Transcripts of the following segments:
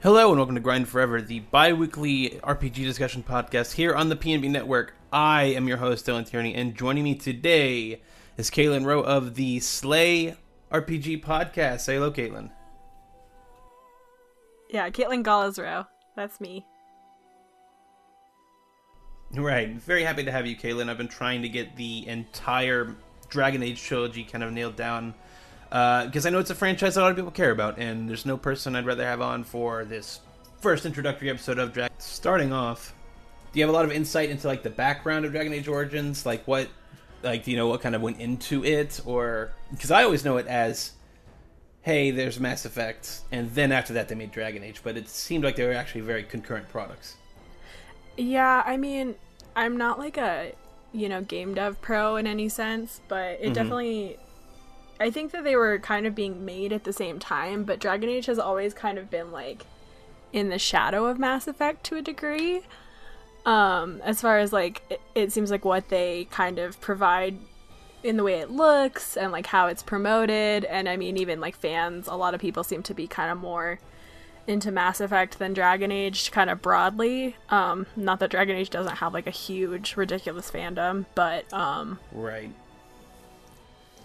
Hello and welcome to Grind Forever, the bi-weekly RPG discussion podcast here on the PNB Network. I am your host, Dylan Tierney, and joining me today is Caitlin Rowe of the Slay RPG podcast. Say hello, Caitlin. Yeah, Caitlin Gallasrow. That's me. Right. Very happy to have you, Caitlin. I've been trying to get the entire Dragon Age trilogy kind of nailed down because uh, I know it's a franchise a lot of people care about, and there's no person I'd rather have on for this first introductory episode of Dragon. Starting off, do you have a lot of insight into like the background of Dragon Age Origins? Like what, like do you know what kind of went into it, or because I always know it as, hey, there's Mass Effect, and then after that they made Dragon Age, but it seemed like they were actually very concurrent products. Yeah, I mean, I'm not like a you know game dev pro in any sense, but it mm-hmm. definitely I think that they were kind of being made at the same time, but Dragon Age has always kind of been like in the shadow of Mass Effect to a degree. Um, as far as like it, it seems like what they kind of provide in the way it looks and like how it's promoted, and I mean even like fans, a lot of people seem to be kind of more into Mass Effect than Dragon Age, kind of broadly. Um, not that Dragon Age doesn't have like a huge, ridiculous fandom, but um, right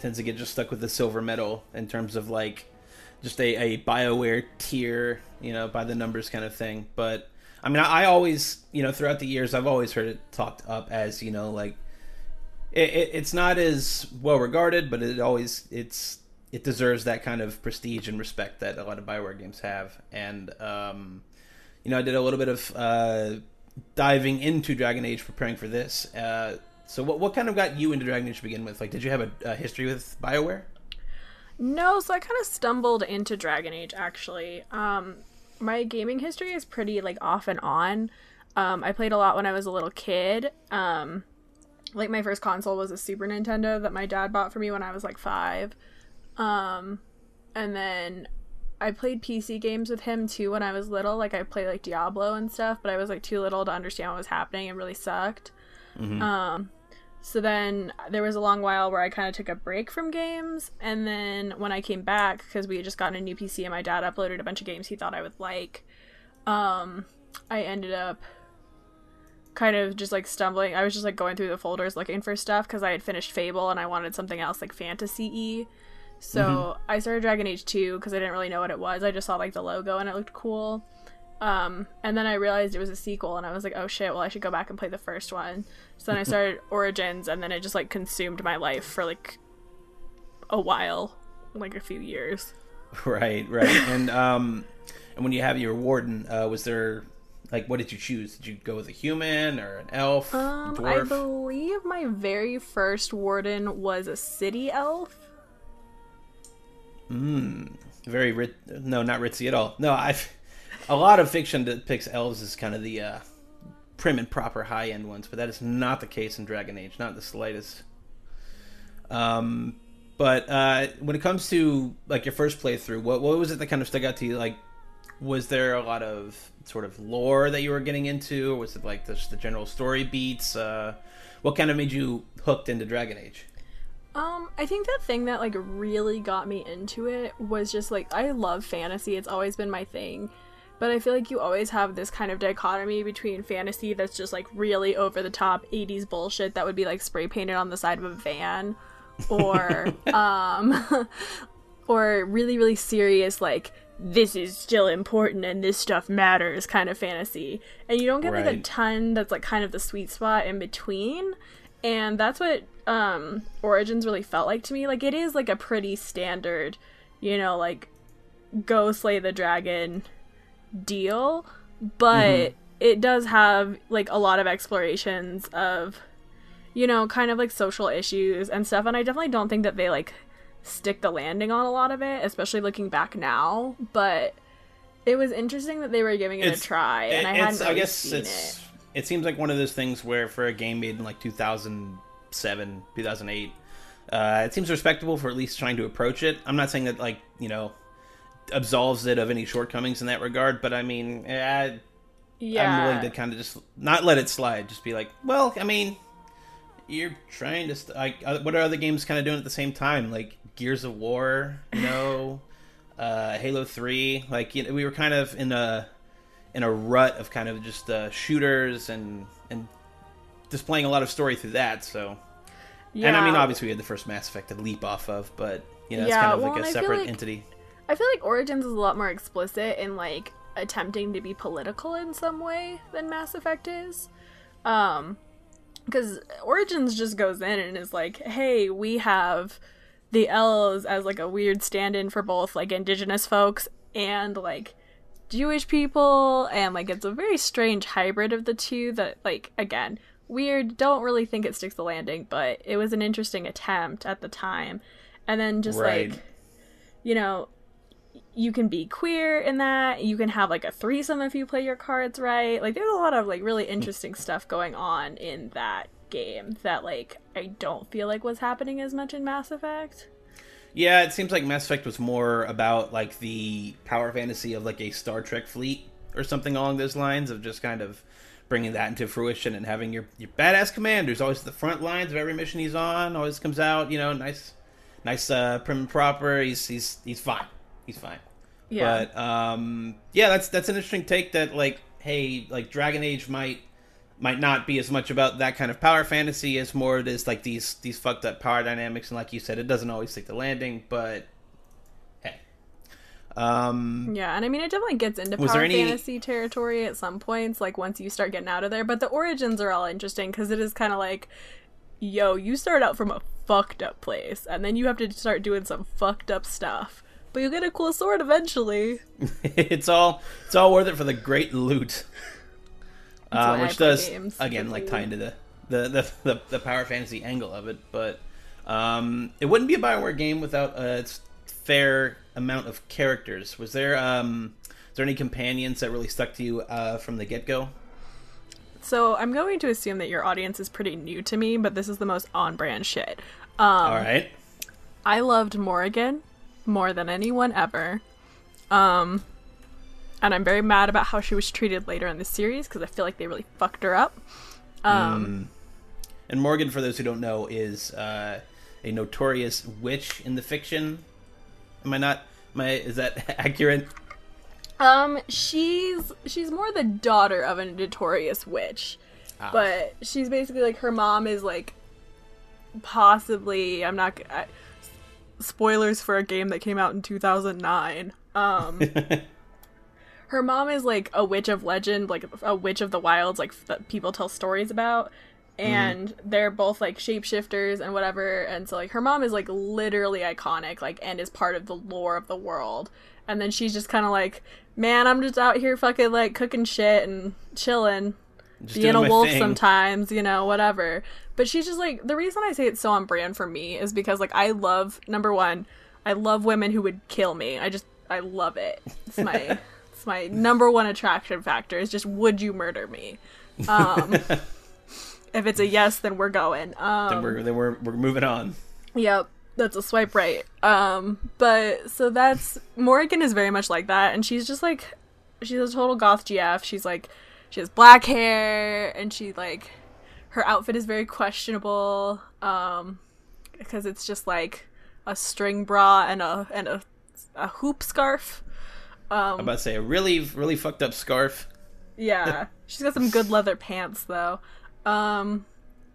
tends to get just stuck with the silver medal in terms of like just a, a Bioware tier, you know, by the numbers kind of thing. But I mean, I, I always, you know, throughout the years, I've always heard it talked up as, you know, like it, it, it's not as well regarded, but it always it's it deserves that kind of prestige and respect that a lot of Bioware games have. And um, you know, I did a little bit of uh, diving into Dragon Age preparing for this. Uh, so what what kind of got you into Dragon Age to begin with? Like, did you have a, a history with Bioware? No, so I kind of stumbled into Dragon Age actually. Um, my gaming history is pretty like off and on. Um, I played a lot when I was a little kid. Um, like my first console was a Super Nintendo that my dad bought for me when I was like five. Um, and then I played PC games with him too when I was little. Like I played like Diablo and stuff, but I was like too little to understand what was happening and really sucked. Mm-hmm. Um, so then there was a long while where I kind of took a break from games, and then when I came back because we had just gotten a new PC and my dad uploaded a bunch of games he thought I would like, um, I ended up kind of just like stumbling. I was just like going through the folders looking for stuff because I had finished Fable and I wanted something else like fantasy y. So mm-hmm. I started Dragon Age 2 because I didn't really know what it was. I just saw like the logo and it looked cool. Um, and then I realized it was a sequel, and I was like, oh shit, well, I should go back and play the first one. So then I started Origins, and then it just like consumed my life for like a while, like a few years. Right, right. and um, and when you have your warden, uh, was there like what did you choose? Did you go with a human or an elf? Um, dwarf? I believe my very first warden was a city elf. Hmm. Very rit. No, not ritzy at all. No, I've a lot of fiction depicts elves as kind of the uh, prim and proper high end ones, but that is not the case in Dragon Age, not the slightest. Um, but uh, when it comes to like your first playthrough, what what was it that kind of stuck out to you? Like, was there a lot of sort of lore that you were getting into, or was it like just the general story beats? Uh, what kind of made you hooked into Dragon Age? Um, I think the thing that like really got me into it was just like I love fantasy. It's always been my thing. But I feel like you always have this kind of dichotomy between fantasy that's just like really over the top 80s bullshit that would be like spray painted on the side of a van or um or really really serious like this is still important and this stuff matters kind of fantasy. And you don't get right. like a ton that's like kind of the sweet spot in between. And that's what um Origins really felt like to me. Like it is like a pretty standard, you know, like go slay the dragon deal, but mm-hmm. it does have like a lot of explorations of you know, kind of like social issues and stuff and I definitely don't think that they like stick the landing on a lot of it, especially looking back now, but it was interesting that they were giving it it's, a try and I hadn't really I guess seen it's, it. It seems like one of those things where for a game made in like 2007, 2008, uh, it seems respectable for at least trying to approach it. I'm not saying that like, you know, absolves it of any shortcomings in that regard. But I mean, I, yeah. I'm willing to kind of just not let it slide. Just be like, well, I mean, you're trying to st- like uh, what are other games kind of doing at the same time? Like Gears of War, no, uh, Halo Three. Like you know, we were kind of in a in a rut of kind of just uh, shooters and and displaying a lot of story through that. So, Yeah. and I mean, obviously we had the first Mass Effect to leap off of, but you know, it's kind of well, like a separate like- entity. I feel like Origins is a lot more explicit in like attempting to be political in some way than Mass Effect is. Um because Origins just goes in and is like, "Hey, we have the elves as like a weird stand-in for both like indigenous folks and like Jewish people and like it's a very strange hybrid of the two that like again, weird, don't really think it sticks the landing, but it was an interesting attempt at the time. And then just Right. like you know, you can be queer in that. You can have like a threesome if you play your cards right. Like there's a lot of like really interesting stuff going on in that game that like I don't feel like was happening as much in Mass Effect. Yeah, it seems like Mass Effect was more about like the power fantasy of like a Star Trek fleet or something along those lines of just kind of bringing that into fruition and having your your badass commander's always at the front lines of every mission he's on. Always comes out, you know, nice, nice, uh, prim and proper. He's he's he's fine. He's fine. Yeah. But um, yeah, that's that's an interesting take. That like, hey, like Dragon Age might might not be as much about that kind of power fantasy as more it is like these these fucked up power dynamics. And like you said, it doesn't always stick the landing. But hey, um, Yeah, and I mean it definitely gets into power any- fantasy territory at some points, like once you start getting out of there. But the origins are all interesting because it is kind of like, yo, you start out from a fucked up place, and then you have to start doing some fucked up stuff. But you'll get a cool sword eventually. it's all it's all worth it for the great loot. Uh, which does games, again like tie into the the, the the the power fantasy angle of it, but um, it wouldn't be a Bioware game without uh, its fair amount of characters. Was there um, is there any companions that really stuck to you uh, from the get go? So I'm going to assume that your audience is pretty new to me, but this is the most on-brand shit. Um, All right, I loved Morrigan more than anyone ever. Um, and I'm very mad about how she was treated later in the series because I feel like they really fucked her up. Um, and Morgan, for those who don't know, is uh, a notorious witch in the fiction. Am I not? Am I, is that accurate? um, she's she's more the daughter of a notorious witch, Ah. but she's basically like her mom is like possibly I'm not. I, spoilers for a game that came out in 2009. Um. her mom is like a witch of legend, like a witch of the wilds, like that people tell stories about. And they're both like shapeshifters and whatever. And so like her mom is like literally iconic, like and is part of the lore of the world. And then she's just kind of like, man, I'm just out here fucking like cooking shit and chilling, Just being a wolf thing. sometimes, you know, whatever. But she's just like the reason I say it's so on brand for me is because like I love number one, I love women who would kill me. I just I love it. It's my it's my number one attraction factor is just would you murder me? Um if it's a yes, then we're going. Um Then we're then we're we're moving on. Yep, that's a swipe right. Um, but so that's Morrigan is very much like that, and she's just like she's a total goth GF. She's like she has black hair, and she like her outfit is very questionable. Um, because it's just like a string bra and a and a a hoop scarf. um, I'm about to say a really really fucked up scarf. Yeah, she's got some good leather pants though. Um,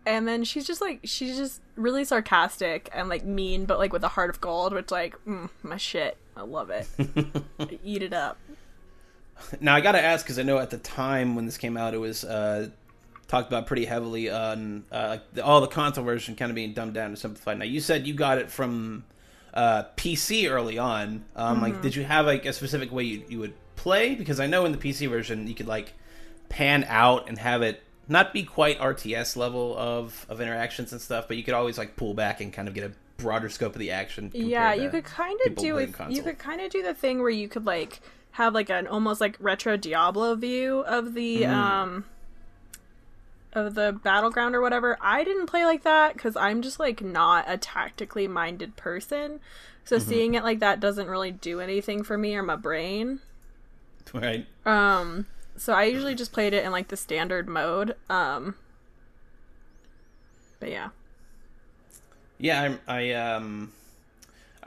and then she's just like she's just really sarcastic and like mean, but like with a heart of gold, which like mm, my shit. I love it. Eat it up. Now I gotta ask because I know at the time when this came out, it was uh, talked about pretty heavily on uh, like the, all the console version kind of being dumbed down and simplified. Now you said you got it from uh, PC early on. Um, Like, did you have like a specific way you, you would play? Because I know in the PC version you could like pan out and have it not be quite RTS level of of interactions and stuff, but you could always like pull back and kind of get a broader scope of the action. Yeah, you could kind of do it. You could kind of do the thing where you could like have like an almost like retro Diablo view of the um of the battleground or whatever. I didn't play like that because I'm just like not a tactically minded person. So seeing it like that doesn't really do anything for me or my brain. right. Um, so I usually just played it in like the standard mode. Um, but yeah, Yeah, I'm. I um,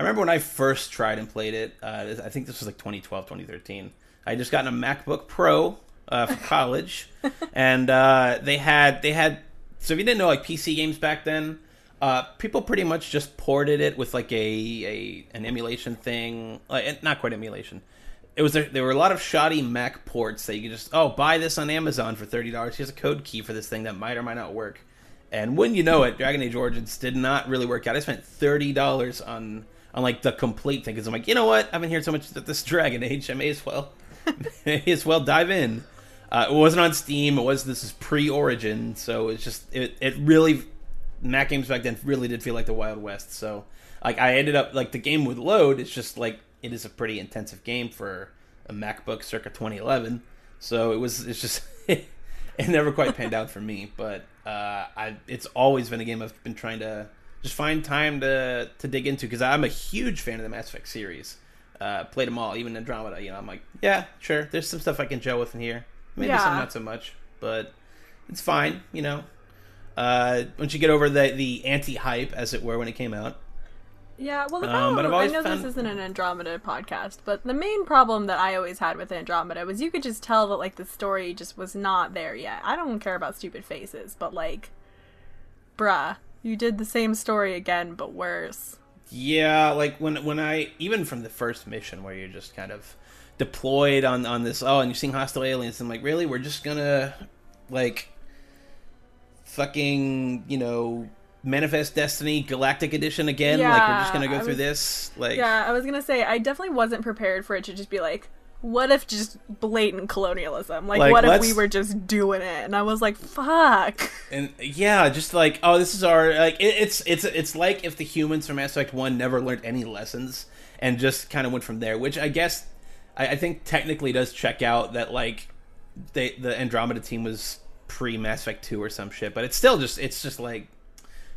I remember when I first tried and played it. Uh, I think this was like 2012, 2013. I just gotten a MacBook Pro uh, for college, and uh, they had they had. So if you didn't know, like PC games back then, uh, people pretty much just ported it with like a, a an emulation thing, like not quite emulation. It was there were a lot of shoddy Mac ports that you could just oh buy this on Amazon for thirty dollars. Here's a code key for this thing that might or might not work. And when you know it, Dragon Age Origins did not really work out. I spent thirty dollars on on like the complete thing because I'm like, you know what? I've been hearing so much that this Dragon Age, I may as well, may as well dive in. Uh, it wasn't on Steam. It was this is pre-Origin, so it's just it it really Mac games back then really did feel like the Wild West. So like I ended up like the game would load. It's just like it is a pretty intensive game for a MacBook circa 2011. So it was it's just it never quite panned out for me. But uh, I it's always been a game I've been trying to just find time to to dig into because I'm a huge fan of the Mass Effect series. Uh, played them all, even Andromeda. You know, I'm like, yeah, sure. There's some stuff I can gel with in here. Maybe yeah. some not so much, but it's fine. You know, uh, once you get over the the anti hype, as it were, when it came out. Yeah, well, the um, problem, I know found... this isn't an Andromeda podcast, but the main problem that I always had with Andromeda was you could just tell that like the story just was not there yet. I don't care about stupid faces, but like, bruh, you did the same story again, but worse. Yeah, like when when I even from the first mission where you're just kind of deployed on on this oh and you're seeing hostile aliens and like really? We're just gonna like fucking you know manifest destiny galactic edition again? Yeah, like we're just gonna go through this? Like yeah i was gonna say i definitely wasn't prepared for it to just be like what if just blatant colonialism? Like, like what if we were just doing it? And I was like, fuck. And yeah, just like, oh, this is our like it, it's it's it's like if the humans from Mass Effect One never learned any lessons and just kind of went from there. Which I guess I, I think technically does check out that like they the Andromeda team was pre Mass Effect Two or some shit, but it's still just it's just like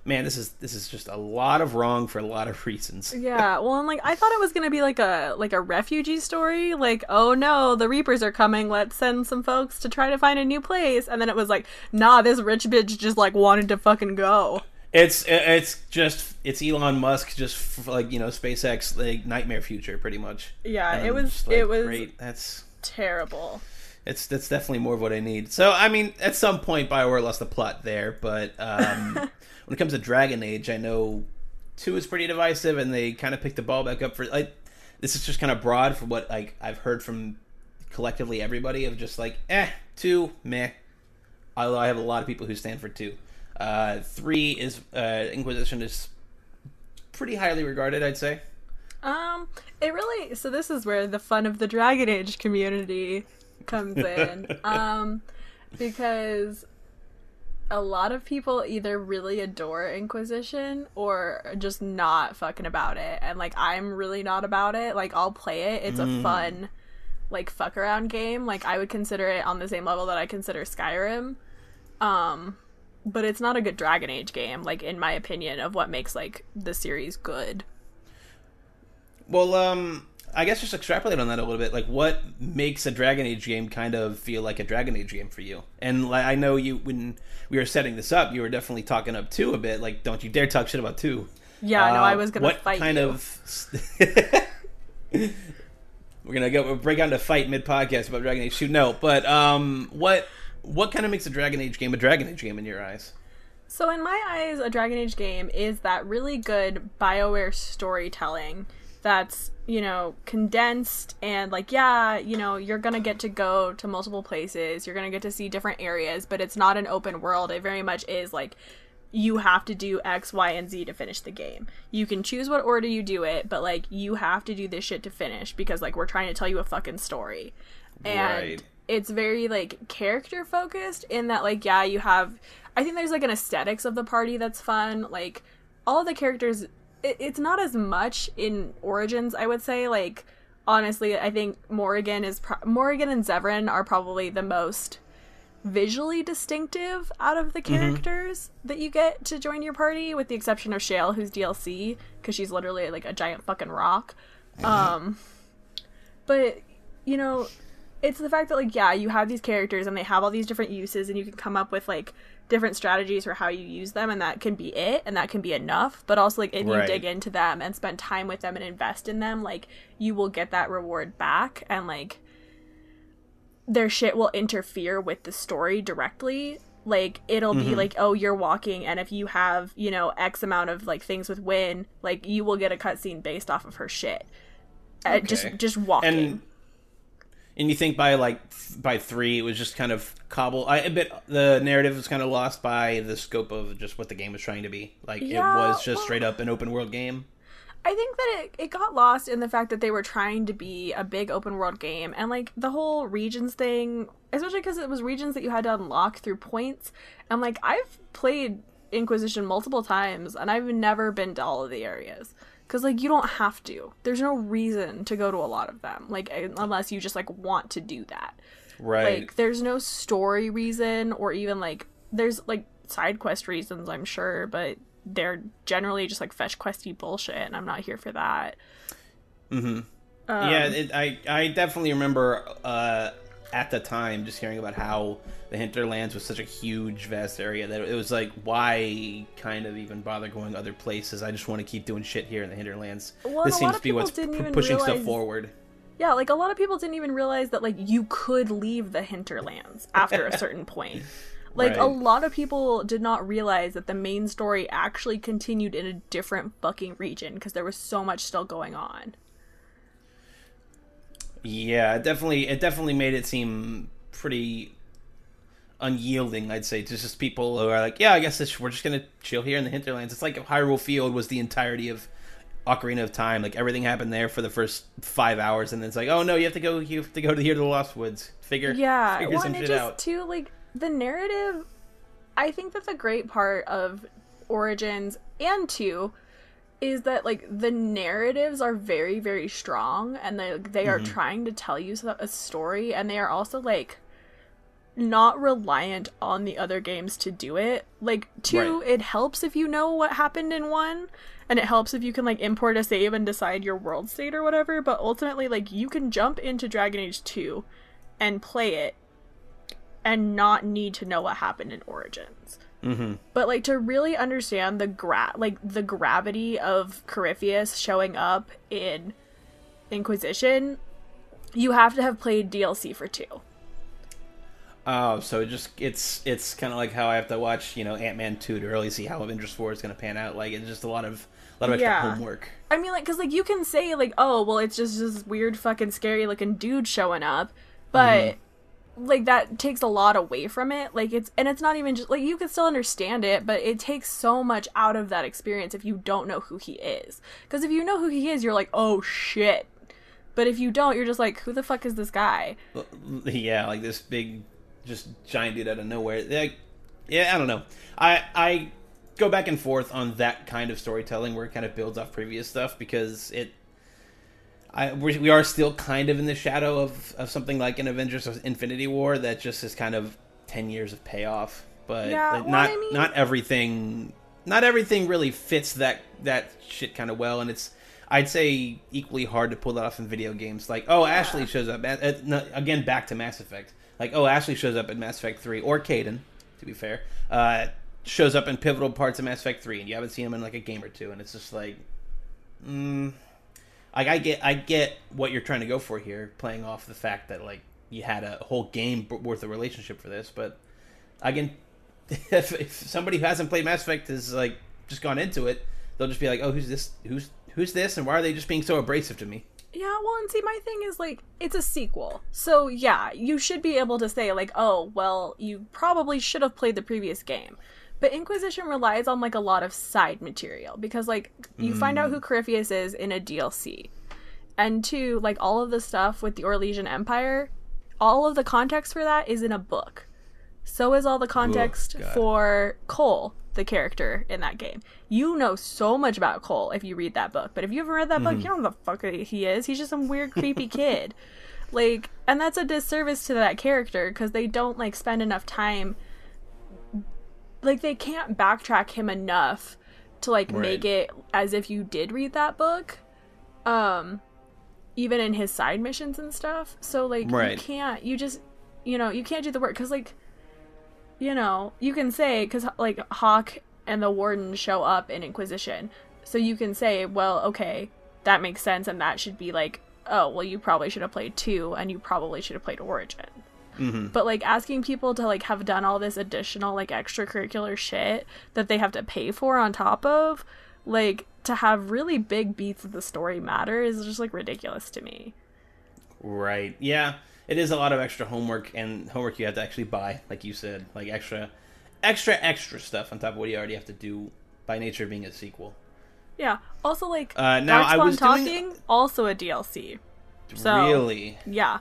man, this is this is just a lot of wrong for a lot of reasons. yeah, well, and like I thought it was gonna be like a like a refugee story, like oh no, the Reapers are coming, let's send some folks to try to find a new place, and then it was like, nah, this rich bitch just like wanted to fucking go. It's it's just it's Elon Musk just like you know SpaceX like nightmare future pretty much. Yeah, it was like, it was great. That's terrible. It's that's definitely more of what I need. So I mean, at some point, Bioware lost the plot there, but um, when it comes to Dragon Age, I know two is pretty divisive, and they kind of picked the ball back up for like this is just kind of broad for what like I've heard from collectively everybody of just like eh two meh. Although I have a lot of people who stand for two. Uh, three is uh, Inquisition is pretty highly regarded, I'd say. Um, it really so this is where the fun of the Dragon Age community comes in. um, because a lot of people either really adore Inquisition or just not fucking about it. And like I'm really not about it. Like I'll play it. It's mm. a fun like fuck around game. Like I would consider it on the same level that I consider Skyrim. Um but it's not a good Dragon Age game, like in my opinion, of what makes like the series good. Well, um I guess just extrapolate on that a little bit. Like, what makes a Dragon Age game kind of feel like a Dragon Age game for you? And like, I know you when we were setting this up, you were definitely talking up two a bit. Like, don't you dare talk shit about two. Yeah, uh, no, I was gonna what fight kind you. of. we're gonna go we'll break out to fight mid podcast about Dragon Age two. No, but um, what what kind of makes a Dragon Age game a Dragon Age game in your eyes? So in my eyes, a Dragon Age game is that really good Bioware storytelling that's you know condensed and like yeah you know you're gonna get to go to multiple places you're gonna get to see different areas but it's not an open world. It very much is like you have to do x y and z to finish the game. You can choose what order you do it but like you have to do this shit to finish because like we're trying to tell you a fucking story. And right. it's very like character focused in that like yeah you have i think there's like an aesthetics of the party that's fun. Like all the characters it, it's not as much in Origins, I would say. Like, honestly, I think Morrigan is pro- Morrigan and Zevran are probably the most visually distinctive out of the mm-hmm. characters mm-hmm. that you get to join your party, with the exception of Shale, who's DLC, because she's literally like a giant fucking rock. Um, but you know, it's the fact that like yeah, you have these characters and they have all these different uses and you can come up with like different strategies for how you use them and that can be it and that can be enough. But also like if Right. you dig into them and spend time with them and invest in them like you will get that reward back and like their shit will interfere with the story directly. Like it'll Mm-hmm. be like oh you're walking and if you have you know x amount of like things with win like you will get a cutscene based off of her shit. Uh, just just walking. and and you think by like th- by three it was just kind of cobble I a bit the narrative was kind of lost by the scope of just what the game was trying to be. Like Yeah, it was just well- straight up an open world game. I think that it, it got lost in the fact that they were trying to be a big open world game. And like the whole regions thing, especially because it was regions that you had to unlock through points. And like I've played Inquisition multiple times and I've never been to all of the areas because like you don't have to. There's no reason to go to a lot of them, like unless you just like want to do that. right Like there's no story reason or even like there's like side quest reasons, I'm sure, but they're generally just like fetch questy bullshit and I'm not here for that. mm-hmm Um, yeah it, i i definitely remember uh at the time just hearing about how the hinterlands was such a huge vast area that it was like why kind of even bother going other places i just want to keep doing shit here in the hinterlands Well, this and a lot seems to be what's even pushing stuff forward Yeah, like a lot of people didn't even realize that like you could leave the hinterlands after a certain point. Like a lot of people did not realize that the main story actually continued in a different fucking region because there was so much still going on. Yeah, it definitely it definitely made it seem pretty unyielding, I'd say, to just people who are like, yeah, I guess this, we're just gonna chill here in the hinterlands. It's like if Hyrule Field was the entirety of Ocarina of Time. Like everything happened there for the first five hours, and then it's like, oh no, you have to go, you have to go to here to the Lost Woods. Figure, Yeah, figure well, some it shit just out. too like the narrative. I think that the great part of Origins and two is that like the narratives are very very strong and they they are mm-hmm. trying to tell you a story and they are also like not reliant on the other games to do it. Like two, Right. it helps if you know what happened in one, and it helps if you can like import a save and decide your world state or whatever. But ultimately, like you can jump into Dragon Age two and play it and not need to know what happened in Origins. Mm-hmm. But like to really understand the gra like the gravity of Corypheus showing up in Inquisition, you have to have played DLC for two. Oh, so it just it's it's kind of like how I have to watch you know Ant Man two to really see how Avengers four is going to pan out. Like it's just a lot of a lot of extra Yeah. homework. I mean, like, cause like you can say like, oh, well, it's just this weird fucking scary looking dude showing up, but mm-hmm. like that takes a lot away from it. Like it's and it's not even just like you can still understand it, but it takes so much out of that experience if you don't know who he is. Because if you know who he is, you're like, oh shit. But if you don't, you're just like, who the fuck is this guy? Yeah, like this big, just giant dude out of nowhere. Like, yeah, I don't know. I I go back and forth on that kind of storytelling where it kind of builds off previous stuff because it. I we we are still kind of in the shadow of of something like an Avengers Infinity War that just is kind of ten years of payoff, but Yeah, like, well, not I mean- not everything not everything really fits that that shit kind of well, and it's I'd say equally hard to pull that off in video games. Like, oh, Ashley shows up at, at- no, again back to Mass Effect. Like, oh, Ashley shows up in Mass Effect Three, or Kaidan, to be fair, uh, shows up in pivotal parts of Mass Effect Three, and you haven't seen him in like a game or two, and it's just like, mm, like I get I get what you're trying to go for here, playing off the fact that like you had a whole game worth of relationship for this, but again, if, if somebody who hasn't played Mass Effect has like just gone into it, they'll just be like, oh, who's this? Who's who's this? And why are they just being so abrasive to me? Yeah, well, and see, my thing is like, it's a sequel. So, yeah, you should be able to say, like, oh, well, you probably should have played the previous game. But Inquisition relies on, like, a lot of side material because, like, you find out who mm. Corypheus is in a DLC. And two, like, all of the stuff with the Orlesian Empire, all of the context for that is in a book. So is all the context God. for Cole, the character in that game. You know so much about Cole if you read that book, but if you haven't read that book, you don't know who the fuck he is. He's just some weird, creepy kid. Like, and that's a disservice to that character because they don't like spend enough time. Like, they can't backtrack him enough to like Right. make it as if you did read that book. Um, even in his side missions and stuff. So like you can't you just you know, you can't do the work cuz like you know, you can say cuz like Hawke and the Warden show up in Inquisition. So you can say, well, okay, that makes sense and that should be like, oh, well you probably should have played 2 and you probably should have played Origin. Mm-hmm. But like asking people to like have done all this additional like extracurricular shit that they have to pay for on top of, like to have really big beats of the story matter is just like ridiculous to me. Right. Yeah. It is a lot of extra homework and homework you have to actually buy, like you said, like extra, extra, extra stuff on top of what you already have to do by nature of being a sequel. Yeah. Also like Uh, now, I Darkspawn was doing- talking also a DLC. So- Really? Yeah.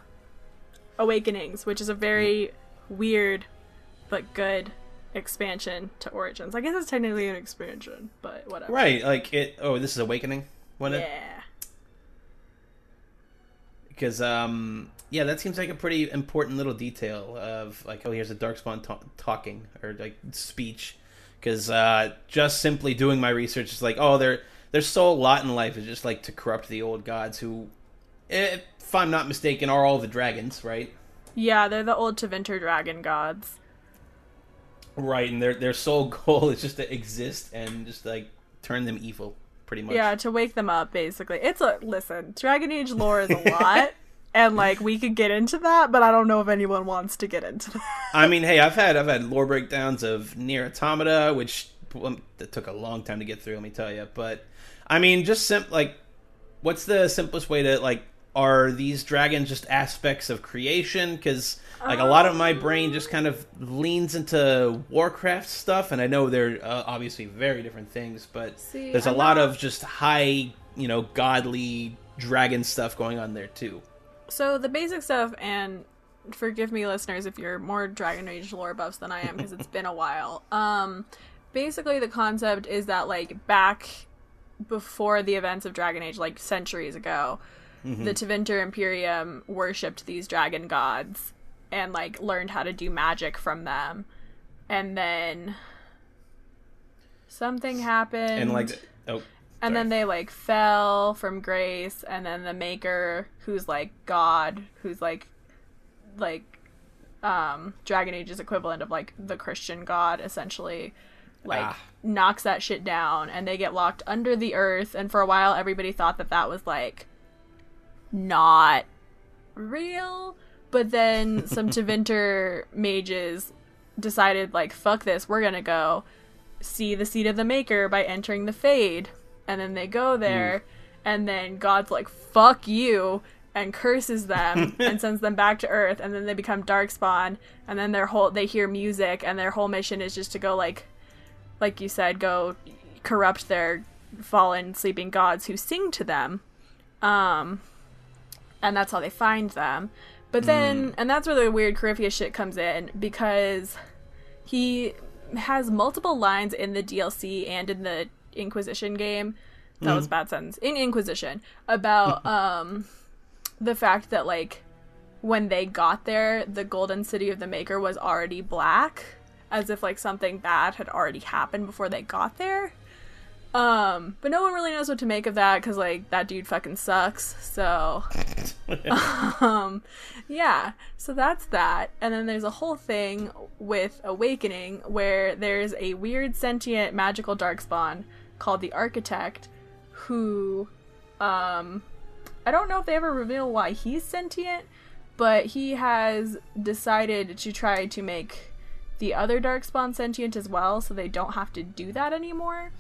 Awakenings, which is a very weird but good expansion to Origins. I guess it's technically an expansion, but whatever. Right. Like it. Oh, this is Awakening. When it? Yeah. Because um, yeah, that seems like a pretty important little detail of like, oh, here's a Darkspawn ta- talking or like speech. Because uh, just simply doing my research is like, oh, their their sole lot in life is just like to corrupt the old gods who, if I'm not mistaken, are all the dragons, right? Yeah, they're the old Tevinter dragon gods. Right, and their their sole goal is just to exist and just like turn them evil, pretty much. Yeah, to wake them up, basically. It's a listen. Dragon Age lore is a lot, and like we could get into that, but I don't know if anyone wants to get into that. I mean, hey, I've had I've had lore breakdowns of Nier Automata, which well, that took a long time to get through. Let me tell you, but I mean, just sim- like, what's the simplest way to like? Are these dragons just aspects of creation? Because like a lot of my brain just kind of leans into Warcraft stuff, and I know they're uh, obviously very different things, but See, there's a I'm lot not- of just high, you know, godly dragon stuff going on there too. So the basic stuff, and forgive me, listeners, if you're more Dragon Age lore buffs than I am, because it's been a while. Um, basically, the concept is that like back before the events of Dragon Age, like centuries ago, the Tevinter Imperium worshipped these dragon gods and like learned how to do magic from them, and then something happened. And like, oh, and then they like fell from grace and then the maker who's like god who's like like um dragon age's equivalent of like the christian god essentially like Ah. knocks that shit down and they get locked under the earth and for a while everybody thought that that was like not real. But then some Tevinter mages decided like fuck this we're gonna go see the seat of the maker by entering the fade and then they go there and then god's like fuck you and curses them and sends them back to earth and then they become darkspawn and then their whole they hear music and their whole mission is just to go like like you said go corrupt their fallen sleeping gods who sing to them. Um and that's how they find them. But then and that's where the weird Corypheus shit comes in because he has multiple lines in the DLC and in the Inquisition game. That was a bad sentence. In Inquisition about um the fact that like when they got there, the golden city of the maker was already black as if like something bad had already happened before they got there. Um, but no one really knows what to make of that cuz like that dude fucking sucks. So um yeah so that's that and then there's a whole thing with awakening where there's a weird sentient magical darkspawn called the architect who um i don't know if they ever reveal why he's sentient but he has decided to try to make the other darkspawn sentient as well so they don't have to do that anymore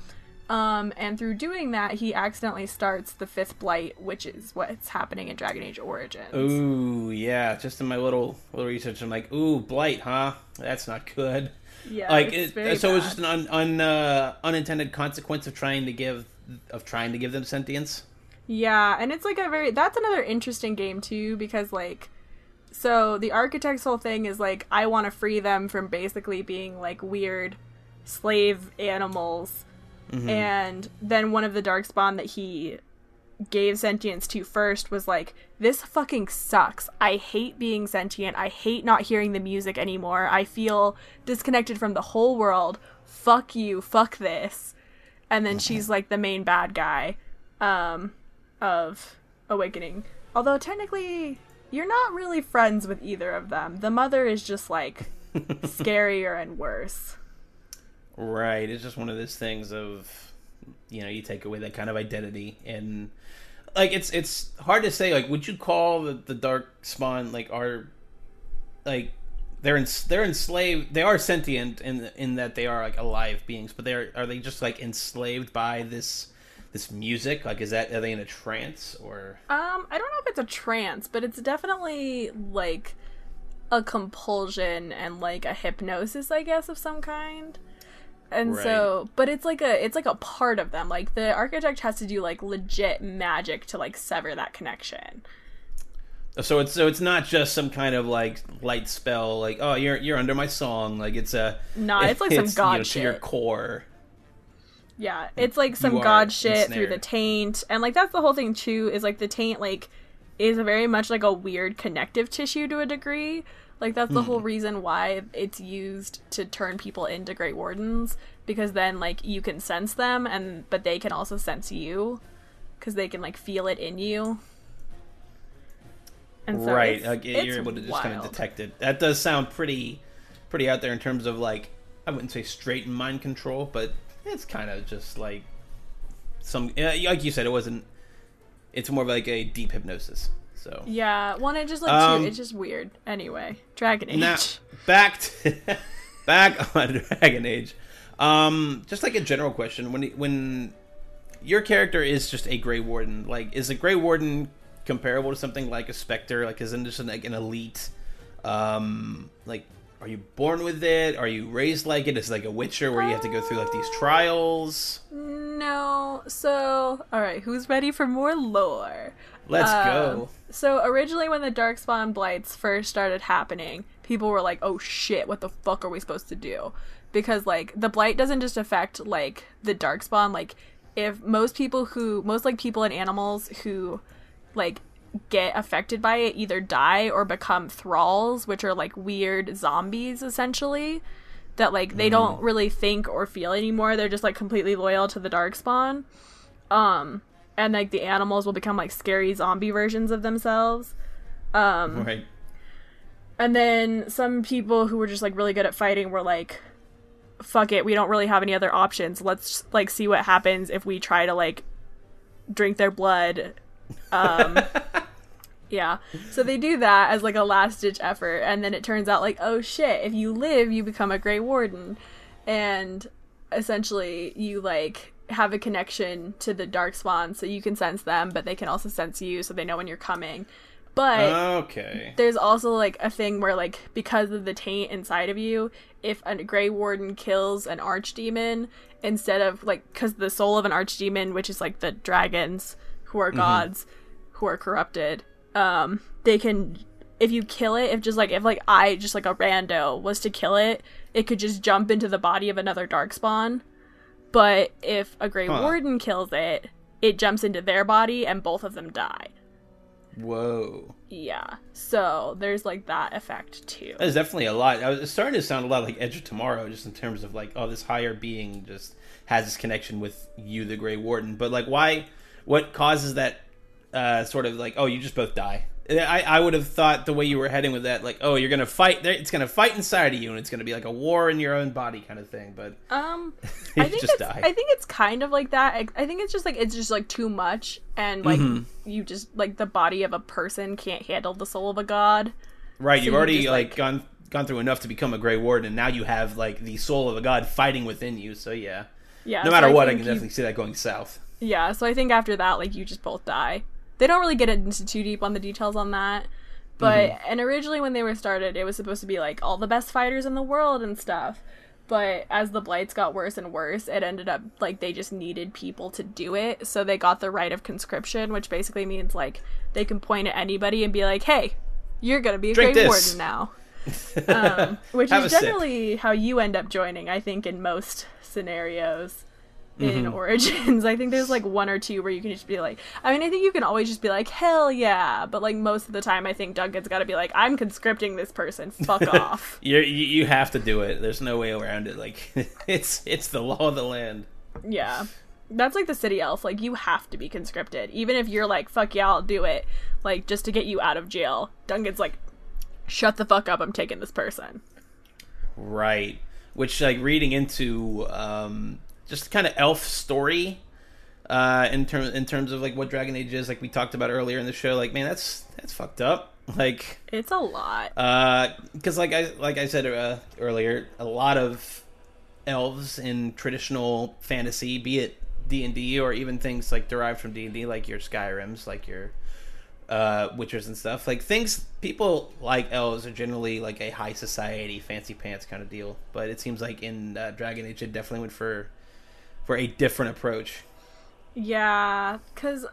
um, and through doing that, he accidentally starts the fifth blight, which is what's happening in Dragon Age Origins. Ooh, yeah. Just in my little little research, I'm like, ooh, blight, huh? That's not good. Yeah, like, it's it, very so it's bad. just an un, un, uh, unintended consequence of trying to give of trying to give them sentience. Yeah, and it's like a very that's another interesting game too because like so the architect's whole thing is like I want to free them from basically being like weird slave animals. And then one of the darkspawn that he gave sentience to first was like this fucking sucks. I hate being sentient. I hate not hearing the music anymore. I feel disconnected from the whole world. Fuck you. Fuck this. And then she's like the main bad guy um of awakening Although technically, you're not really friends with either of them. The mother is just like scarier and worse. Right. It's just one of those things of you know, you take away that kind of identity and like it's it's hard to say like would you call the, the dark spawn like are like they're in, they're enslaved they are sentient in in that they are like alive beings but they're are they just like enslaved by this this music like is that are they in a trance or Um, I don't know if it's a trance, but it's definitely like a compulsion and like a hypnosis, I guess, of some kind. And so, but it's like a it's like a part of them. Like the architect has to do like legit magic to like sever that connection. so it's so it's not just some kind of like light spell like oh you're you're under my song like it's a Nah, it's like some god you know, to your core Yeah, it's like some You god shit through the taint, and like that's the whole thing too. Is like the taint like is very much like a weird connective tissue to a degree. Like that's the whole Hmm. reason why it's used to turn people into Great Wardens because then like you can sense them, and but they can also sense you because they can like feel it in you. And so right it's- like it's you're able to just kind of detect it that does sound pretty pretty out there in terms of like i wouldn't say straight mind control but it's kind of just like some like you said it wasn't it's more of like a deep hypnosis so Yeah, one it just like Um, too, it's just weird. Anyway, Dragon Age. now back to back on dragon age um just like a general question when when your character is just a gray warden like is a gray warden comparable to something like a specter like isn't this like an elite um like are you born with it are you raised like it is it like a witcher where you have to go through like these trials No. So, all right, who's ready for more lore? Let's Um, go So, originally when the Darkspawn blights first started happening, people were like, "Oh shit, what the fuck are we supposed to do?" Because like the blight doesn't just affect like the Darkspawn, like if most people who most like people and animals who like get affected by it either die or become thralls, which are like weird zombies essentially that like they don't really think or feel anymore. They're just like completely loyal to the darkspawn. Um and like the animals will become like scary zombie versions of themselves. Um right and then some people who were just like really good at fighting were like fuck it, we don't really have any other options. Let's like see what happens if we try to like drink their blood. Um Yeah. So they do that as like a last ditch effort and then it turns out like oh shit, if you live you become a Grey Warden and essentially you like have a connection to the darkspawn so you can sense them but they can also sense you so they know when you're coming. But okay. there's also like a thing where like because of the taint inside of you if a gray warden kills an archdemon instead of like because the soul of an archdemon which is like the dragons who are gods who are corrupted um they can if you kill it if just like if like i just like a rando was to kill it it could just jump into the body of another darkspawn but if a gray Huh. warden kills it it jumps into their body and both of them die whoa yeah. So there's like that effect too. That's definitely a lot. I was it's starting to sound a lot like Edge of Tomorrow, just in terms of like, oh, this higher being just has this connection with you, the Grey Warden. But like, why? What causes that uh, sort of like, oh, you just both die? I, I would have thought the way you were heading with that, like, oh, you're gonna fight. It's gonna fight inside of you, and it's gonna be like a war in your own body kind of thing. But Um you I think just it's, die. I think it's kind of like that. I, I think it's just like it's just like too much and like Mm-hmm. you just like the body of a person can't handle the soul of a god. right, so you've already just, like, like- gone gone through enough to become a Grey Warden, and now you have like the soul of a god fighting within you. So yeah, Yeah. no so matter what, I can you- definitely see that going south. Yeah, so I think after that like you just both die. They don't really get into too deep on the details on that. But Mm-hmm. and originally when they were started, it was supposed to be like all the best fighters in the world and stuff. But as the blights got worse and worse, it ended up like they just needed people to do it. So they got the right of conscription, which basically means like they can point at anybody and be like, "Hey, you're gonna be a Drink this." Warden now." um, which is a sip. generally how you end up joining, I think, in most scenarios in Mm-hmm. Origins. I think there's like one or two where you can just be like, I mean, I think you can always just be like, hell yeah, but like most of the time, I think Duncan's got to be like, I'm conscripting this person, fuck off. You you have to do it. There's no way around it. Like it's it's the law of the land. Yeah. That's like the city elf. Like you have to be conscripted, even if you're like, "Fuck yeah, I'll do it," like just to get you out of jail. Duncan's like, "Shut the fuck up! I'm taking this person." Right. Which, like, reading into um, just kind of elf story uh, in terms in terms of like what Dragon Age is, like we talked about earlier in the show. Like, man, that's that's fucked up. Like, it's a lot. Because, uh, like I like I said uh, earlier, a lot of elves in traditional fantasy, be it D and D or even things like derived from D and D, like your Skyrim's, like your uh, witchers and stuff. Like things people like elves are generally like a high society, fancy pants kind of deal. But it seems like in uh, Dragon Age, it definitely went for for a different approach. Yeah, because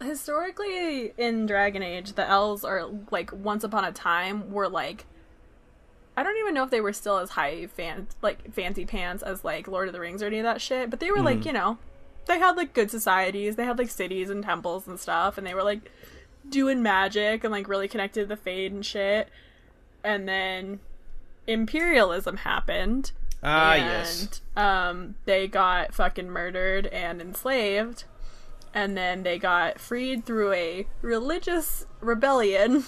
historically in Dragon Age, the elves are like once upon a time were like I don't even know if they were still as high fan like fancy pants as like Lord of the Rings or any of that shit, but they were mm-hmm. like, you know, they had like good societies, they had like cities and temples and stuff, and they were like doing magic and like really connected to the Fade and shit. And then imperialism happened. Ah, and, yes. Um, they got fucking murdered and enslaved and then they got freed through a religious rebellion.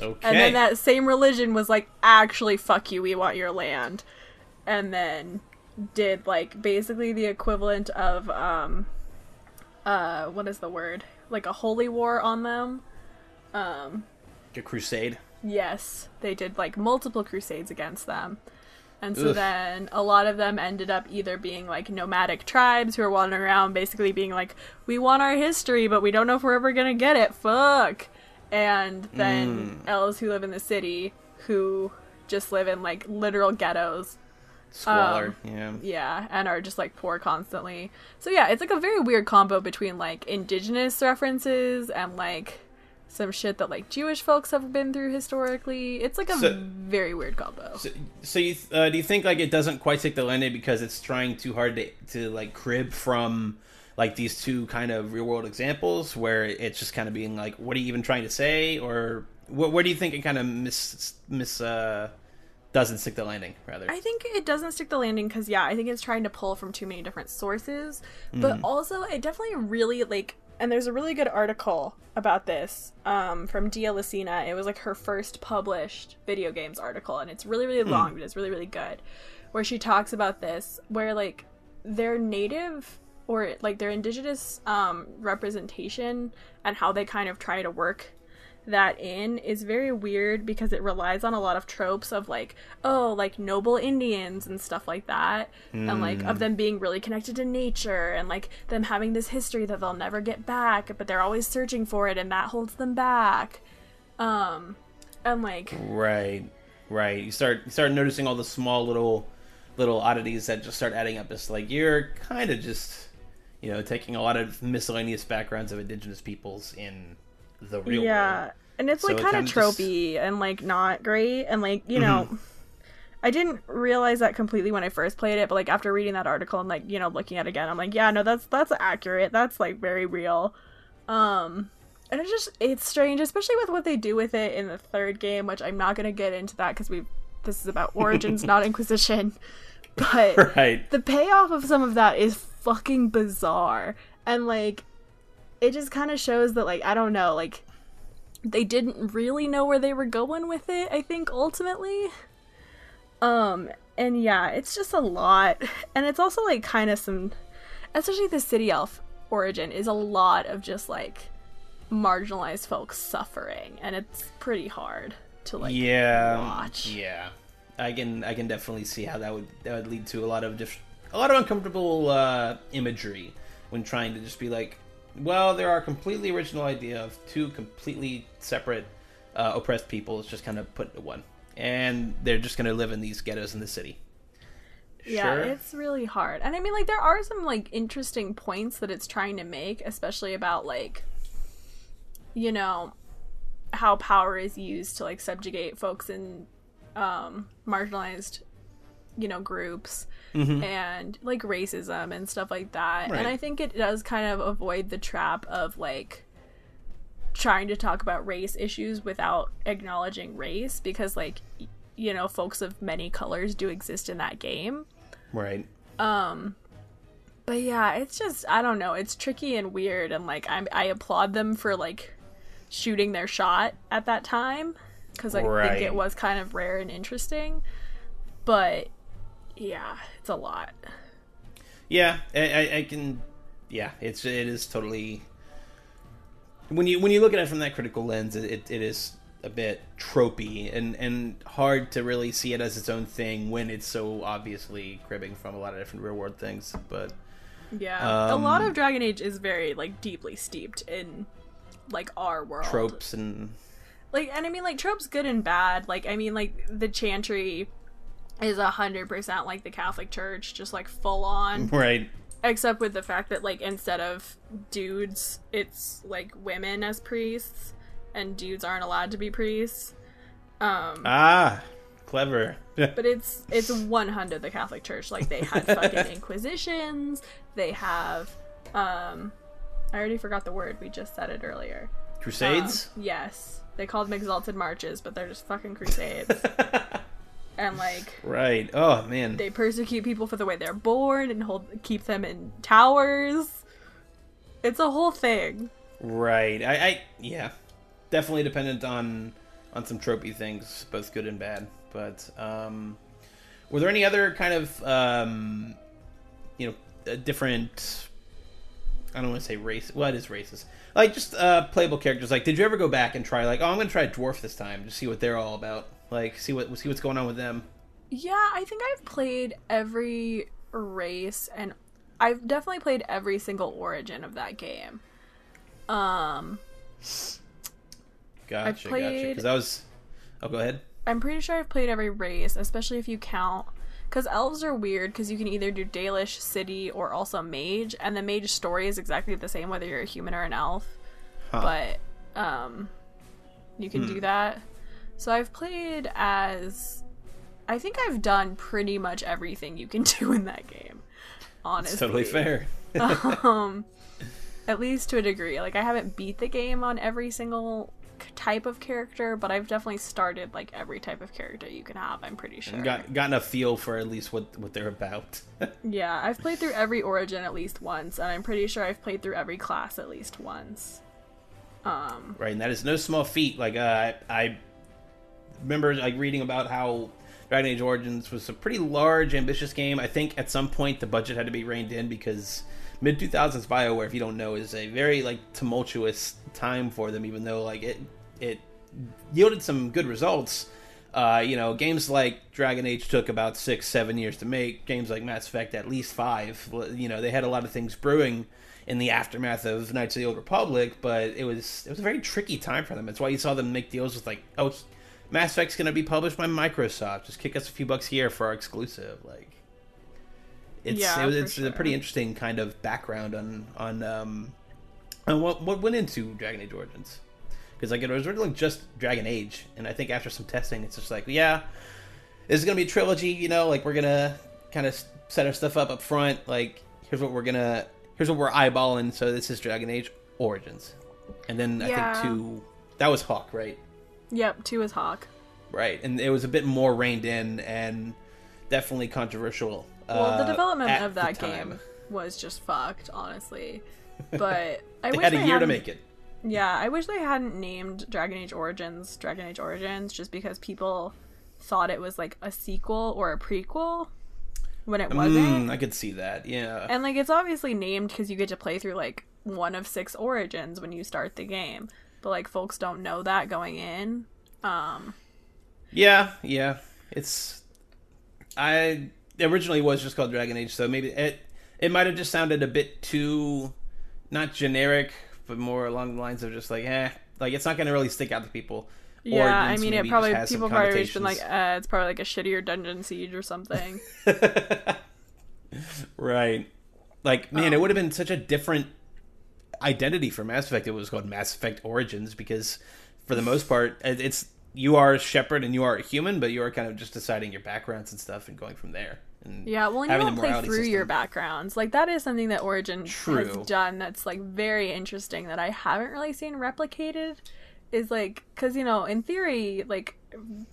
Okay. And then that same religion was like, actually, fuck you, we want your land. And then did like basically the equivalent of um uh what is the word? Like a holy war on them. Um a crusade. Yes. They did like multiple crusades against them. And so Ugh. then a lot of them ended up either being like nomadic tribes who are wandering around basically being like, we want our history, but we don't know if we're ever going to get it. Fuck. And then mm. elves who live in the city who just live in like literal ghettos. Squalor, um, yeah. Yeah, and are just like poor constantly. So yeah, it's like a very weird combo between like indigenous references and like some shit that like Jewish folks have been through historically. It's like a so, very weird combo. So, so you uh, do you think like it doesn't quite take the landing because it's trying too hard to to like crib from like these two kind of real world examples where it's just kind of being like, what are you even trying to say, or wh- where do you think it kind of miss miss uh doesn't stick the landing rather i think it doesn't stick the landing because yeah i think it's trying to pull from too many different sources but mm. also it definitely really like and there's a really good article about this um, from Dia Lacina. It was like her first published video games article, and it's really, really hmm. long, mm. but it's really, really good. Where she talks about this, where like their native or like their indigenous um, representation and how they kind of try to work that in is very weird because it relies on a lot of tropes of like oh like noble indians and stuff like that mm. and like of hmm. them being really connected to nature and like them having this history that they'll never get back but they're always searching for it and that holds them back um and like right right you start you start noticing all the small little little oddities that just start adding up it's like you're kind of just you know taking a lot of miscellaneous backgrounds of indigenous peoples in the real yeah. world. And it's like so kind of tropey just... and like not great and like, you know, mm-hmm. I didn't realize that completely when I first played it, but like after reading that article and like, you know, looking at it again, I'm like, yeah, no, that's that's accurate. That's like very real. Um and it's just it's strange, especially with what they do with it in the third game, which I'm not going to get into that cuz we this is about origins, not inquisition. But right. the payoff of some of that is fucking bizarre. And like it just kind of shows that like I don't know, like they didn't really know where they were going with it, I think ultimately. Um and yeah, it's just a lot. And it's also like kind of some especially the city elf origin is a lot of just like marginalized folks suffering and it's pretty hard to like yeah watch. Yeah. I can I can definitely see how that would that would lead to a lot of just a lot of uncomfortable uh, imagery when trying to just be like well, there are completely original idea of two completely separate uh, oppressed peoples just kind of put into one, and they're just going to live in these ghettos in the city. Yeah, it's really hard. And I mean like there are some like interesting points that it's trying to make, especially about like you know how power is used to like subjugate folks in um marginalized you know groups mm-hmm. and like racism and stuff like that right. and i think it does kind of avoid the trap of like trying to talk about race issues without acknowledging race because like you know folks of many colors do exist in that game right um but yeah, it's just I don't know. It's tricky and weird, and like I I applaud them for like shooting their shot at that time because I Right. think it was kind of rare and interesting. But yeah, it's a lot. Yeah, I, I, can. Yeah, it's it is totally. When you when you look at it from that critical lens, it, it, is a bit tropey and and hard to really see it as its own thing when it's so obviously cribbing from a lot of different real world things. But Yeah, a lot Um, of Dragon Age is very like deeply steeped in like our world tropes and like and i mean like tropes good and bad like i mean like the chantry is a hundred percent like the catholic church just like full on right, except with the fact that like instead of dudes it's like women as priests and dudes aren't allowed to be priests um ah, clever. but it's it's 100 the catholic church like they had fucking inquisitions they have um i already forgot the word we just said it earlier Crusades. Um, yes. They called them exalted marches, but they're just fucking crusades. And like right. Oh man. they persecute people for the way they're born and hold keep them in towers. It's a whole thing. Right. I, I yeah, definitely dependent on on some tropey things, both good and bad. But um, were there any other kind of um, you know different? I don't want to say race. Well, it is racist. Like just uh, playable characters. Like, did you ever go back and try like, oh, I'm gonna try a dwarf this time to see what they're all about? Like, see what see what's going on with them. Yeah, I think I've played every race and I've definitely played every single origin of that game. Um Gotcha, gotcha. played- Because I was. Oh, go ahead. I'm pretty sure I've played every race, especially if you count. Because elves are weird because you can either do Dalish, City, or also Mage, and the Mage story is exactly the same whether you're a human or an elf. Huh. But, um, you can do that. So I've played as. I think I've done pretty much everything you can do in that game. Honestly. It's totally fair. um, at least to a degree. Like I haven't beat the game on every single type of character, but I've definitely started like every type of character you can have. I'm pretty sure. Got gotten a feel for at least what what they're about. yeah, I've played through every origin at least once, and I'm pretty sure I've played through every class at least once. Um, Right, and that is no small feat. Like uh, I, I remember like reading about how Dragon Age Origins was a pretty large, ambitious game. I think at some point the budget had to be reined in because mid two thousands Bioware, if you don't know, is a very like tumultuous time for them. Even though like it it yielded some good results. Uh, you know, games like Dragon Age took about six, seven years to make. Games like Mass Effect, at least five. You know, they had a lot of things brewing in the aftermath of Knights of the Old Republic, but it was it was a very tricky time for them. That's why you saw them make deals with like, oh, Mass Effect's going to be published by Microsoft. Just kick us a few bucks here for our exclusive. Like, it's Yeah, it it's a pretty interesting kind of background on on um on what what went into Dragon Age Origins. Because like it was originally just Dragon Age, and I think after some testing, it's just like, yeah, this is gonna be a trilogy. You know, like we're gonna kind of set our stuff up up front. Like here's what we're gonna here's what we're eyeballing. So this is Dragon Age Origins, and then I Yeah. think two that was Hawke, right? Yep, two is Hawke. Right, and it was a bit more reined in and definitely controversial. Well, the uh, development of that game was just fucked, honestly. But I They wish had a they year to make it. Yeah, I wish they hadn't named Dragon Age Origins Dragon Age Origins just because people thought it was like a sequel or a prequel when it wasn't. Mm, I could see that. Yeah. And like it's obviously named because you get to play through like one of six origins when you start the game. But like folks don't know that going in. Um Yeah, yeah. It's I originally was just called Dragon Age, so maybe it it might have just sounded a bit too not generic, but more along the lines of just like, eh, like it's not going to really stick out to people. yeah, I mean it probably just has some people probably just been like, uh, it's probably like a shittier dungeon siege or something. right. Like, man, Um, it would have been such a different identity for Mass Effect. It was called Mass Effect Origins because, for the most part, it's you are a Shepard and you are a human, but you are kind of just deciding your backgrounds and stuff and going from there. And Yeah, well, and you don't play through your backgrounds. Like that is something that Origin True. has done that's like very interesting that I haven't really seen replicated. Is like because you know in theory like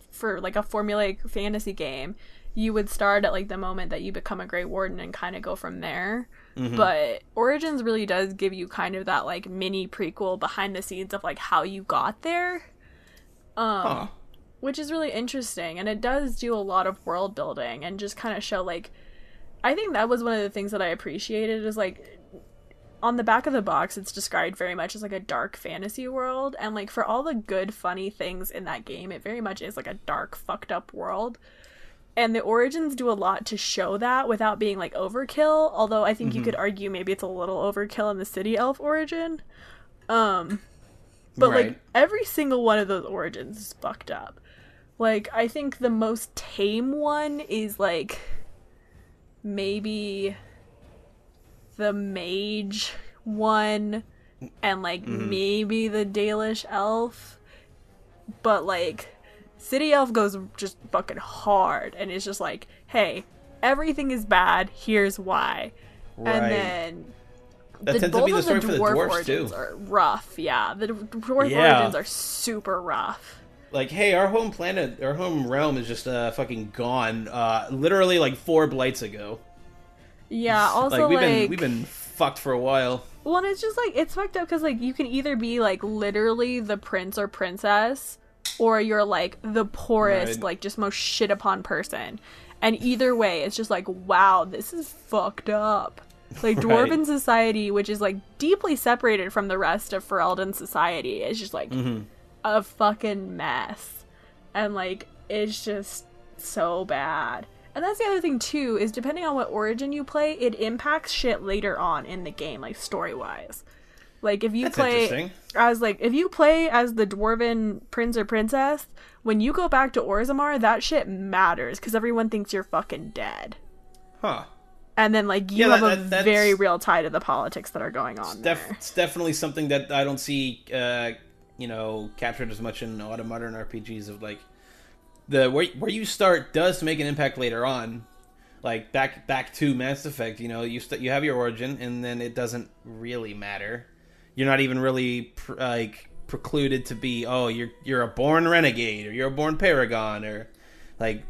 for like a formulaic fantasy game, you would start at like the moment that you become a Grey Warden and kind of go from there. Mm-hmm. But Origins really does give you kind of that like mini prequel behind the scenes of like how you got there. Um huh. which is really interesting and it does do a lot of world building and just kind of show like I think that was one of the things that I appreciated is like on the back of the box it's described very much as like a dark fantasy world and like for all the good funny things in that game it very much is like a dark fucked up world and the origins do a lot to show that without being like overkill although i think mm-hmm. you could argue maybe it's a little overkill in the city elf origin um but right. like every single one of those origins is fucked up like i think the most tame one is like maybe the mage one and like mm-hmm. maybe the Dalish elf. But like City Elf goes just fucking hard and it's just like, hey, everything is bad, here's why. Right. And then that the, tends to be the story the for the dwarves too. Are rough, yeah. The dwarf yeah. origins are super rough. Like, hey, our home planet, our home realm is just uh, fucking gone. Uh, literally like four blights ago. Yeah. Also, like we've like, been we've been fucked for a while. Well, and it's just like it's fucked up because like you can either be like literally the prince or princess, or you're like the poorest, right. like just most shit upon person. And either way, it's just like, wow, this is fucked up. Like dwarven right. society, which is like deeply separated from the rest of Ferelden society, is just like mm-hmm. a fucking mess. And like it's just so bad. And that's the other thing too, is depending on what origin you play, it impacts shit later on in the game, like story wise. Like if you that's play as like if you play as the dwarven prince or princess, when you go back to Orzammar, that shit matters because everyone thinks you're fucking dead. Huh. And then like you yeah, have that, a very real tie to the politics that are going on. It's, def- it's definitely something that I don't see, uh, you know, captured as much in a lot of modern RPGs of like the where where you start does make an impact later on. Like back back to Mass Effect, you know, you st- you have your origin, and then it doesn't really matter. You're not even really pr- like precluded to be oh you're you're a born renegade or you're a born paragon or like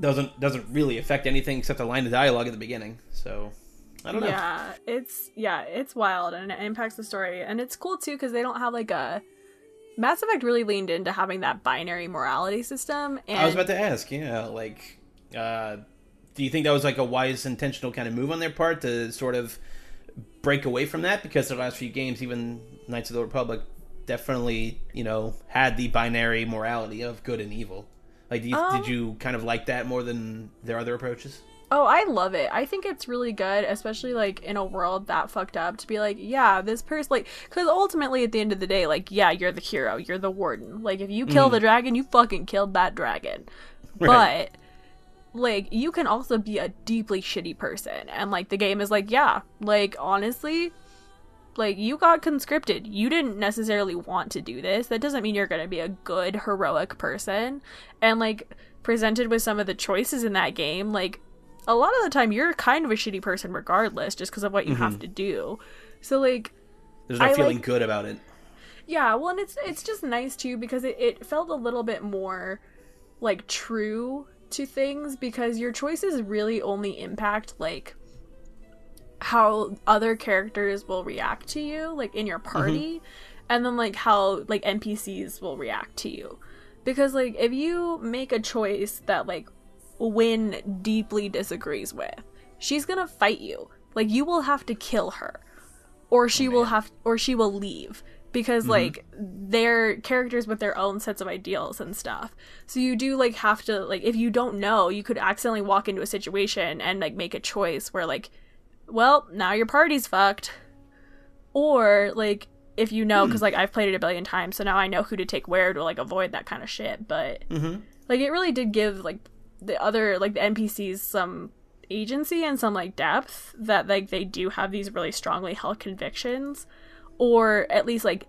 doesn't doesn't really affect anything except a line of dialogue at the beginning. So I don't know. Yeah, it's yeah, it's wild and it impacts the story, and it's cool too because they don't have like a Mass Effect really leaned into having that binary morality system. And I was about to ask, yeah, like, uh, do you think that was like a wise, intentional kind of move on their part to sort of break away from that? Because the last few games, even Knights of the Republic, definitely, you know, had the binary morality of good and evil. Like, you, um, did you kind of like that more than their other approaches? Oh, I love it. I think it's really good, especially like in a world that fucked up to be like, yeah, this person like cuz ultimately at the end of the day like, yeah, you're the hero, you're the warden. Like if you kill mm. the dragon, you fucking killed that dragon. Right. But like you can also be a deeply shitty person and like the game is like, yeah, like honestly, like you got conscripted. You didn't necessarily want to do this. That doesn't mean you're going to be a good heroic person. And like presented with some of the choices in that game, like a lot of the time you're kind of a shitty person regardless just because of what you mm-hmm. have to do so like there's no I feeling like, good about it yeah well and it's it's just nice too because it, it felt a little bit more like true to things because your choices really only impact like how other characters will react to you like in your party mm-hmm. and then like how like npcs will react to you because like if you make a choice that like Wynne deeply disagrees with. She's gonna fight you. Like you will have to kill her. Or she oh, will have or she will leave. Because mm-hmm. like they're characters with their own sets of ideals and stuff. So you do like have to like if you don't know, you could accidentally walk into a situation and like make a choice where like, well, now your party's fucked. Or like if you know, because hmm. like I've played it a billion times, so now I know who to take where to like avoid that kind of shit. But mm-hmm. like it really did give like the other like the NPCs some agency and some like depth that like they do have these really strongly held convictions or at least like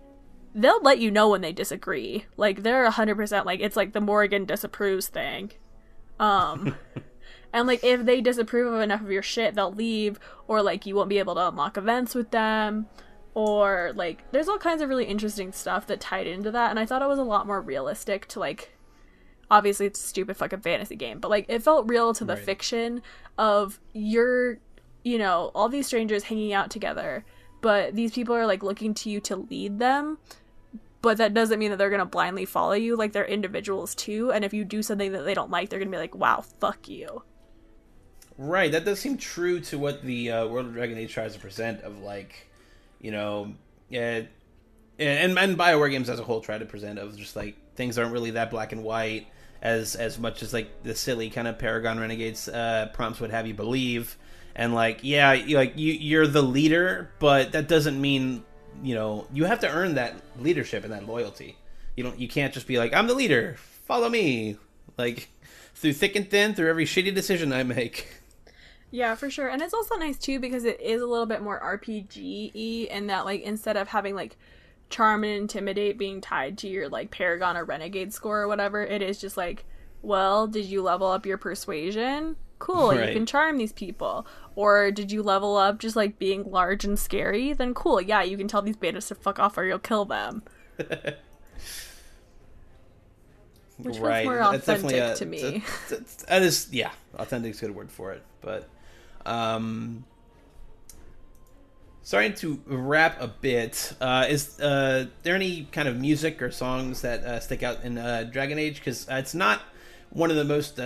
they'll let you know when they disagree like they're 100% like it's like the Morrigan disapproves thing um and like if they disapprove of enough of your shit they'll leave or like you won't be able to unlock events with them or like there's all kinds of really interesting stuff that tied into that and i thought it was a lot more realistic to like obviously it's a stupid fucking fantasy game, but like it felt real to the Right. fiction of you're, you know, all these strangers hanging out together, but these people are like looking to you to lead them. But that doesn't mean that they're gonna blindly follow you. Like they're individuals too, and if you do something that they don't like, they're gonna be like, "Wow, fuck you." Right, that does seem true to what the uh, World of Dragon Age tries to present of like, you know, yeah, and and Bioware games as a whole try to present of just like things aren't really that black and white as as much as like the silly kind of Paragon Renegades uh, prompts would have you believe, and like yeah, like you you're the leader, but that doesn't mean you know you have to earn that leadership and that loyalty. You don't you can't just be like I'm the leader, follow me, like through thick and thin, through every shitty decision I make. Yeah, for sure. And it's also nice too because it is a little bit more RPG y in that like instead of having like charm and intimidate being tied to your like paragon or renegade score or whatever, it is just like, well, did you level up your persuasion? Cool, Right. you can charm these people. Or did you level up just like being large and scary? Then cool, yeah, you can tell these betas to fuck off or you'll kill them. Which feels more That's definitely authentic a- to me. that's- that's- yeah, authentic is a good word for it. But, um, starting to wrap a bit. Uh, is uh, there any kind of music or songs that uh, stick out in uh, Dragon Age? Because uh, it's not one of the most.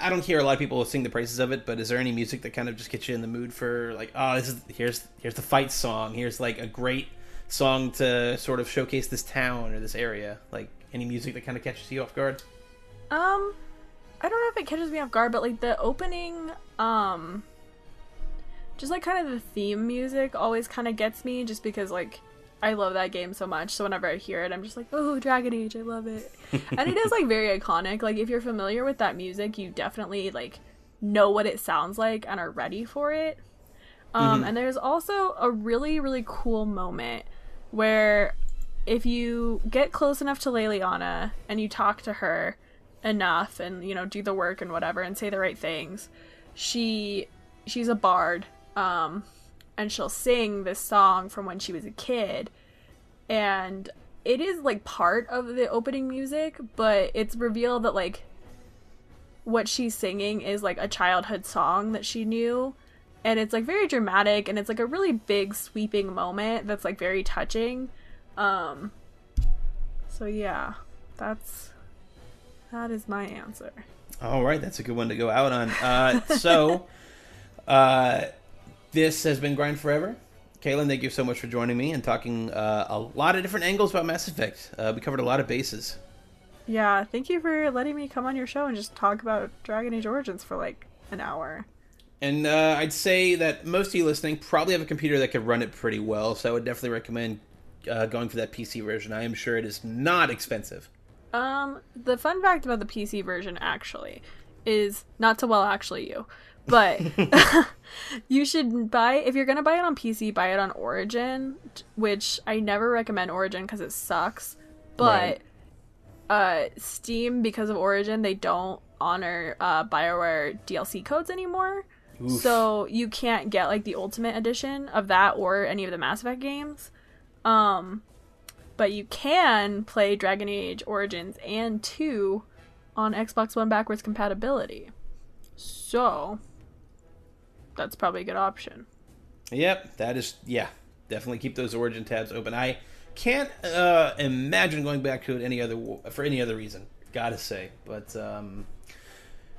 I don't hear a lot of people sing the praises of it, but is there any music that kind of just gets you in the mood for like, oh, this is here's here's the fight song. Here's like a great song to sort of showcase this town or this area. Like any music that kind of catches you off guard. Um, I don't know if it catches me off guard, but like the opening, um, just like kind of the theme music always kind of gets me, just because like I love that game so much. So whenever I hear it, I'm just like, oh, Dragon Age, I love it, and it is like very iconic. Like if you're familiar with that music, you definitely like know what it sounds like and are ready for it. Um, and there's also a really really cool moment where if you get close enough to Leliana and you talk to her enough and you know do the work and whatever and say the right things she she's a bard um and she'll sing this song from when she was a kid. And it is like part of the opening music but it's revealed that like what she's singing is like a childhood song that she knew. And it's like very dramatic and it's like a really big sweeping moment that's like very touching. Um so yeah that's that is my answer. All right, that's a good one to go out on. Uh, so, uh, this has been Grind Forever. Caitlin, thank you so much for joining me and talking uh, a lot of different angles about Mass Effect. Uh, we covered a lot of bases. yeah thank you for letting me come on your show and just talk about dragon age origins for like an hour And uh, I'd say that most of you listening probably have a computer that could run it pretty well, so I would definitely recommend uh, going for that PC version. I am sure it is not expensive. Um, the fun fact about the PC version actually is not to well actually you, but you should buy if you're gonna buy it on PC, buy it on Origin, which I never recommend Origin because it sucks. But uh, Steam because of Origin, they don't honor uh, Bioware DLC codes anymore. Oof. So you can't get like the ultimate edition of that or any of the Mass Effect games. Um, but you can play Dragon Age Origins and 2 on Xbox One backwards compatibility. So that's probably a good option. Yep, that is yeah. Definitely keep those origin tabs open. I can't uh, imagine going back to it any other for any other reason. Gotta say, but um,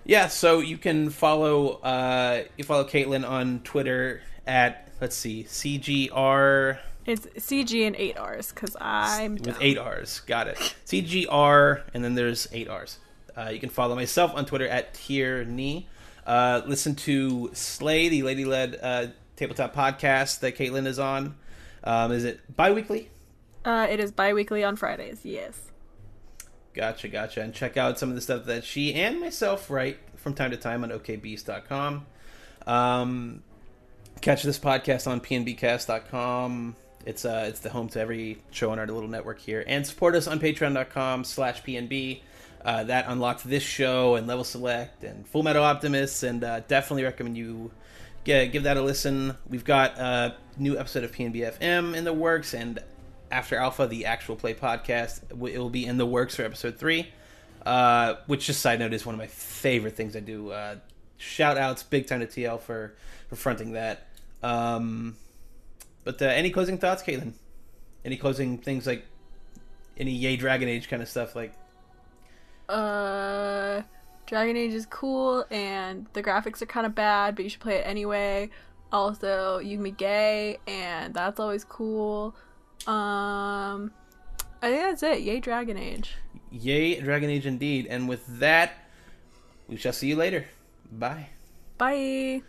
yeah. So you can follow uh, you follow Caitlin on Twitter at let's see CGR It's CG and 8 Rs because I'm with dumb. eight R's. Got it. CGR, and then there's eight R's. Uh, you can follow myself on Twitter at Tierney. Uh, listen to Slay, the lady led uh, tabletop podcast that Caitlin is on. Um, is it bi weekly? Uh, it is bi-weekly on Fridays. Yes. Gotcha, gotcha. And check out some of the stuff that she and myself write from time to time on okbeast.com. Um, catch this podcast on pnbcast.com. It's uh, it's the home to every show on our little network here. And support us on patreon.com slash pnb. Uh, that unlocks this show and Level Select and Full Metal Optimist. And uh, definitely recommend you get, give that a listen. We've got a new episode of PNBFM in the works. And after Alpha, the actual play podcast, it will be in the works for episode three. Uh, which just side note is one of my favorite things I do. Uh, shout outs big time to TL for for fronting that. Um, but uh, any closing thoughts, Caitlin? Any closing things like any Yay Dragon Age kind of stuff like? Uh, Dragon Age is cool and the graphics are kind of bad, but you should play it anyway. Also, you can be gay and that's always cool. Um, I think that's it. Yay Dragon Age. Yay Dragon Age indeed. And with that, we shall see you later. Bye. Bye.